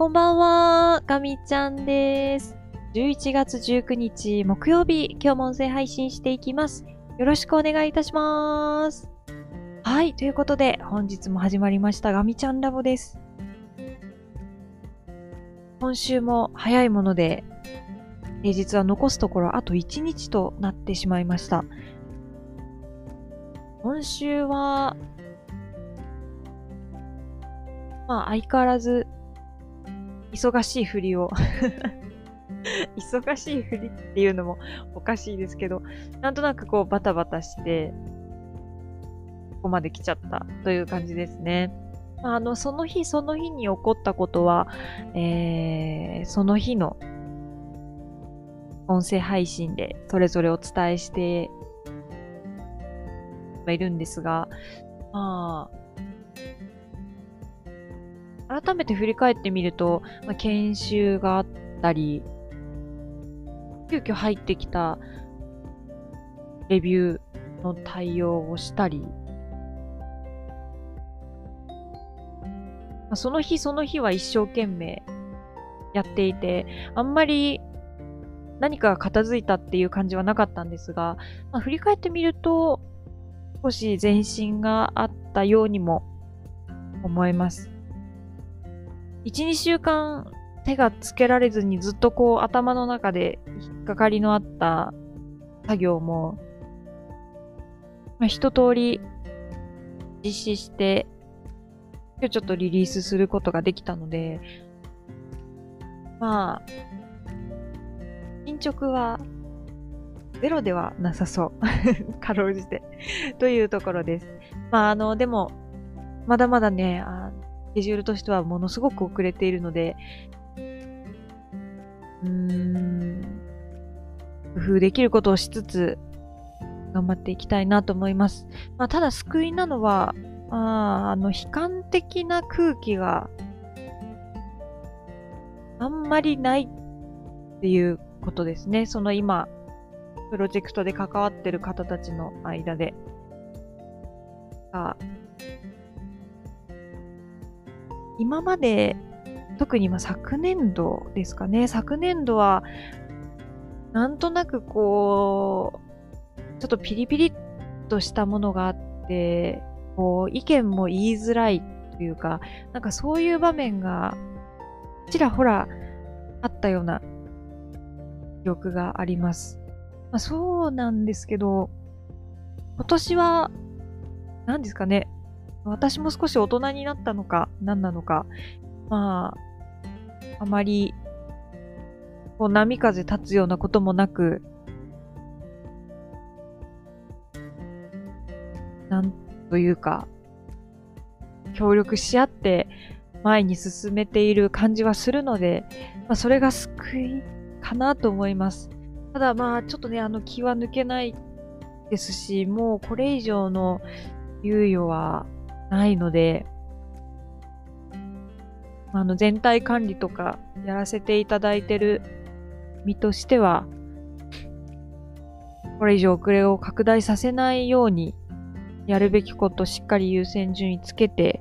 こんばんは、ガミちゃんです。11月19日木曜日、今日も音声配信していきます。よろしくお願いいたします。はい、ということで、本日も始まりましたガミちゃんラボです。今週も早いもので、平日は残すところあと1日となってしまいました。今週は、まあ相変わらず忙しいふりを 忙しいふりっていうのもおかしいですけど、なんとなくこうバタバタして、ここまで来ちゃったという感じですね。あ、あの、その日その日に起こったことは、えー、その日の音声配信でそれぞれお伝えしているんですが、まあ、改めて振り返ってみると、まあ、研修があったり、急遽入ってきたレビューの対応をしたり、まあ、その日その日は一生懸命やっていて、あんまり何かが片付いたっていう感じはなかったんですが、まあ、振り返ってみると、少し前進があったようにも思います。1、2週間手がつけられずにずっとこう頭の中で引っかかりのあった作業も、まあ、一通り実施して、今日ちょっとリリースすることができたので、まあ、進捗はゼロではなさそう。かろうじてというところです。まあ、あの、でも、まだまだね、あスケジュールとしてはものすごく遅れているので、うーん、工夫できることをしつつ、頑張っていきたいなと思います。まあ、ただ救いなのは、ああの、悲観的な空気があんまりないっていうことですね。その今、プロジェクトで関わってる方たちの間で。あ今まで、特にま昨年度ですかね。昨年度は、なんとなくこう、ちょっとピリピリっとしたものがあって、こう、意見も言いづらいというか、なんかそういう場面が、ちらほらあったような記憶があります。まあ、そうなんですけど、今年は、何ですかね、私も少し大人になったのか、何なのか、まあ、あまり、こう波風立つようなこともなく、なんというか、協力し合って前に進めている感じはするので、まあ、それが救いかなと思います。ただまあ、ちょっとね、あの気は抜けないですし、もうこれ以上の猶予はないので、あの全体管理とかやらせていただいてる身としては、これ以上遅れを拡大させないように、やるべきことしっかり優先順位つけて、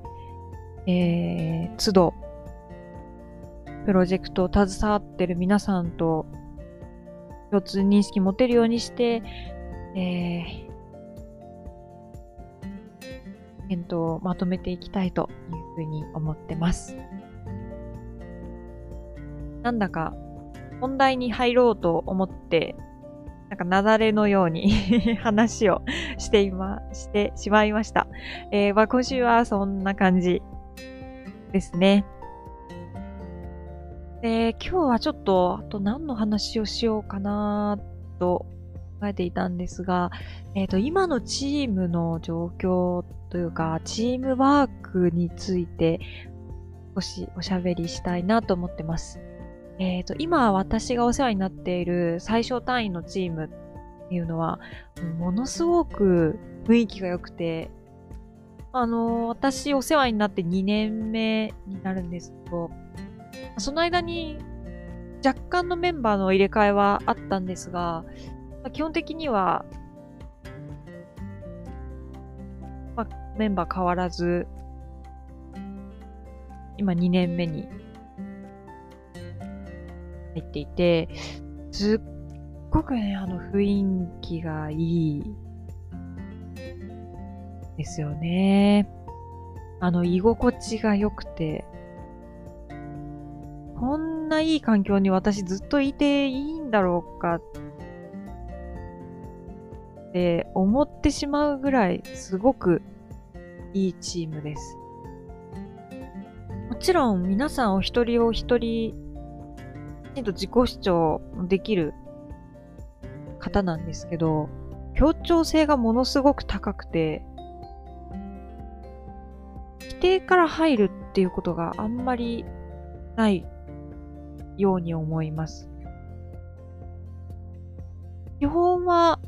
えー、都度、プロジェクトを携わってる皆さんと共通認識持てるようにして、えー、検討をまとめていきたいというふうに思ってます。なんだか本題に入ろうと思って、なんかなだれのように 話をしていま、してしまいました。えー、まあ今週はそんな感じですね。で、今日はちょっと、あと何の話をしようかなと考えていたんですが、えっ、ー、と、今のチームの状況というか、チームワークについて少しおしゃべりしたいなと思ってます。えっ、ー、と、今私がお世話になっている最小単位のチームっていうのは、ものすごく雰囲気が良くて、あの、私お世話になって2年目になるんですけど、その間に若干のメンバーの入れ替えはあったんですが、基本的にはメンバー変わらず、今2年目に入っていて、すっごくね、あの雰囲気がいいですよね。あの、居心地が良くて、こんないい環境に私ずっといていいんだろうかって思ってしまうぐらいすごくいいチームです。もちろん皆さんお一人お一人、きちんと自己主張できる方なんですけど、協調性がものすごく高くて、否定から入るっていうことがあんまりないように思います。基本は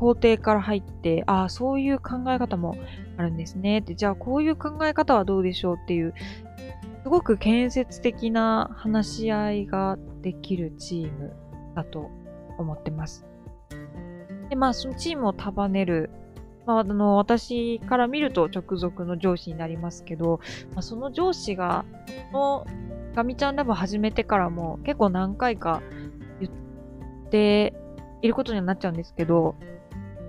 肯定から入って、ああ、そういう考え方もあるんですね。で、じゃあこういう考え方はどうでしょうっていう、すごく建設的な話し合いができるチームだと思ってます。で、まあ、そのチームを束ねる、まあ、あの、私から見ると直属の上司になりますけど、まあ、その上司が、このガミちゃんラボ始めてからも結構何回か言っていることにはなっちゃうんですけど、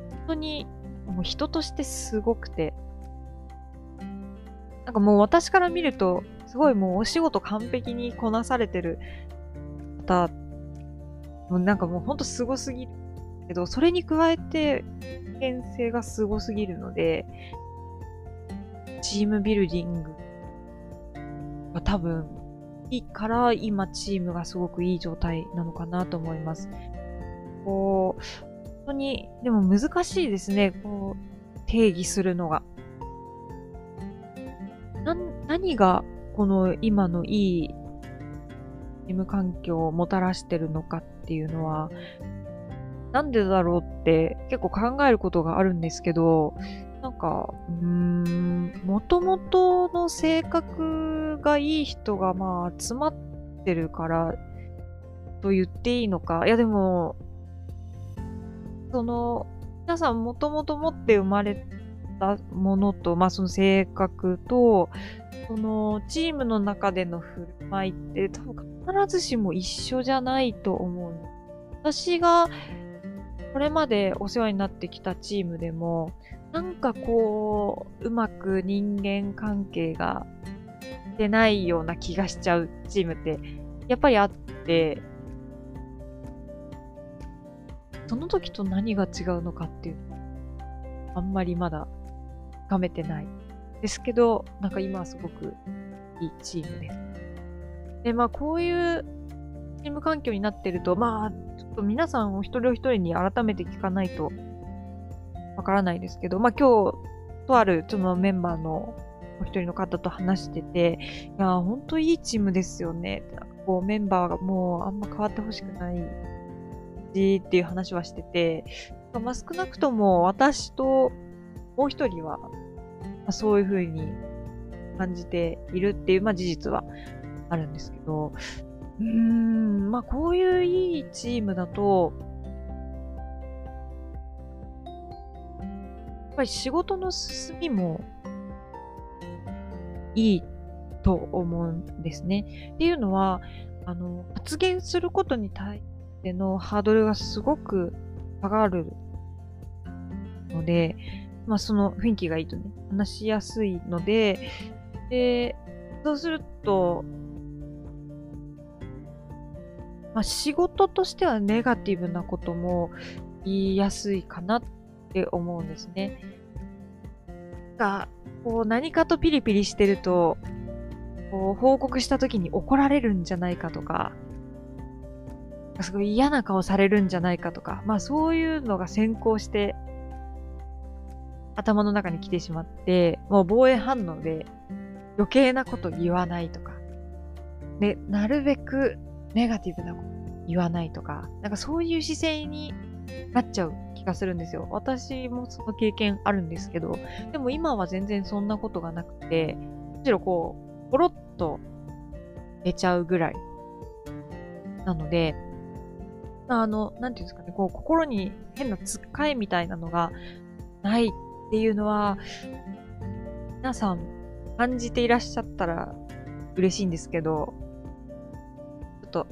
本当にもう人としてすごくて、なんかもう私から見ると、すごいもうお仕事完璧にこなされてる方、もうなんかもうほんとすごすぎるけど、それに加えて、危険性がすごすぎるので、チームビルディングは多分いいから今チームがすごくいい状態なのかなと思います。こう、当に、でも難しいですね。こう、定義するのが。な、何がこの今のいいチーム環境をもたらしてるのかっていうのは、なんでだろうって結構考えることがあるんですけど、なんか、うーん、もともとの性格がいい人がまあ集まってるからと言っていいのか。いやでも、その、皆さんもともと持って生まれたものと、まあその性格と、そのチームの中での振る舞いって多分必ずしも一緒じゃないと思う。私がこれまでお世話になってきたチームでも、なんかこう、うまく人間関係が出ないような気がしちゃうチームって、やっぱりあって、その時と何が違うのかっていう、あんまりまだ深めてない。ですけど、なんか今はすごくいいチームです。で、まあこういうチーム環境になってると、まあ、ちょっと皆さんお一人お一人に改めて聞かないとわからないですけど、まあ今日、とあるそのメンバーのお一人の方と話してて、いや、ほんといいチームですよね。なんかこうメンバーがもうあんま変わってほしくないしっていう話はしてて、まあ少なくとも私ともう一人は、まあ、そういうふうに感じているっていう、まあ事実はあるんですけど、うーん、まあこういういいチームだと、やっぱり仕事の進みもいいと思うんですね。っていうのは、あの、発言することに対してのハードルがすごく下がるので、まあその雰囲気がいいとね、話しやすいので、で、そうすると、まあ仕事としてはネガティブなことも言いやすいかなっって思うんですね。が、こう何かとピリピリしてると、こう報告した時に怒られるんじゃないかとか、すごい嫌な顔されるんじゃないかとか、まあそういうのが先行して頭の中に来てしまって、もう防衛反応で余計なこと言わないとか、で、なるべくネガティブなこと言わないとか、なんかそういう姿勢になっちゃう気がするんですよ。私もその経験あるんですけど、でも今は全然そんなことがなくて、むしろこう、ポロッと出ちゃうぐらい。なので、あの、なんていうんですかね、こう、心に変なつっかえみたいなのがないっていうのは、皆さん感じていらっしゃったら嬉しいんですけど、ちょっと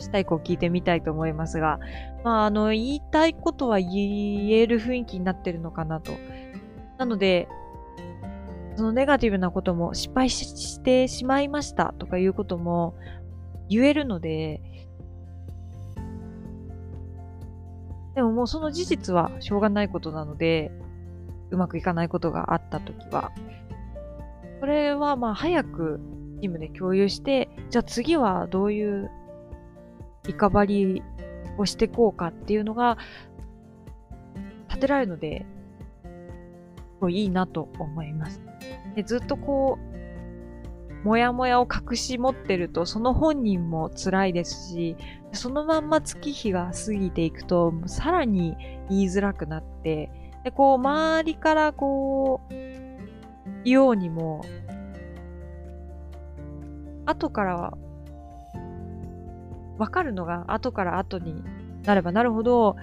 明日以降聞いてみたいと思いますが、まあ、あの、言いたいことは言える雰囲気になってるのかなと。なので、そのネガティブなことも失敗してしまいましたとかいうことも言えるので、でももうその事実はしょうがないことなので、うまくいかないことがあったときは、それはまあ早くチームで共有して、じゃあ次はどういうリカバリーをしていこうかっていうのが立てられるので、すごいいいなと思います。でずっとこう、もやもやを隠し持ってると、その本人も辛いですし、そのまんま月日が過ぎていくと、さらに言いづらくなって、で、こう、周りからこう、言おうにも、後から、わかるのが後から後になればなるほど、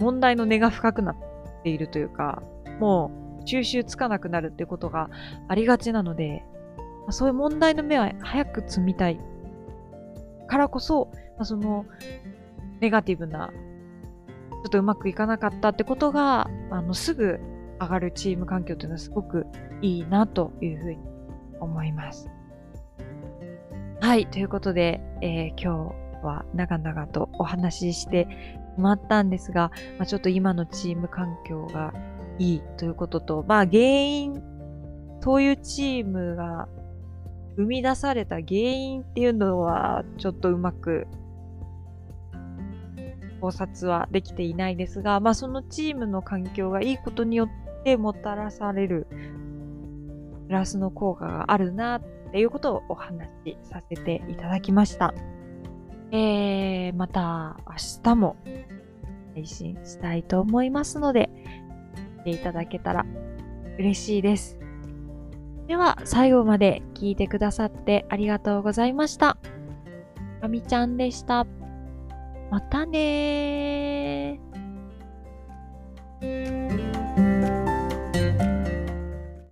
問題の根が深くなっているというか、もう収集つかなくなるってことがありがちなので、そういう問題の目は早く積みたいからこそ、まあ、そのネガティブな、ちょっとうまくいかなかったってことが、あの、すぐ上がるチーム環境というのはすごくいいなというふうに思います。はい、ということで、えー、今日は長々とお話ししてしまったんですが、まあ、ちょっと今のチーム環境がいいということと、まあ原因、そういうチームが生み出された原因っていうのはちょっとうまく考察はできていないですが、まあそのチームの環境がいいことによってもたらされるプラスの効果があるなっていうことをお話しさせていただきました。えー、また明日も配信したいと思いますので、ていただけたら嬉しいです。では、最後まで聞いてくださってありがとうございました。かみちゃんでした。またねー。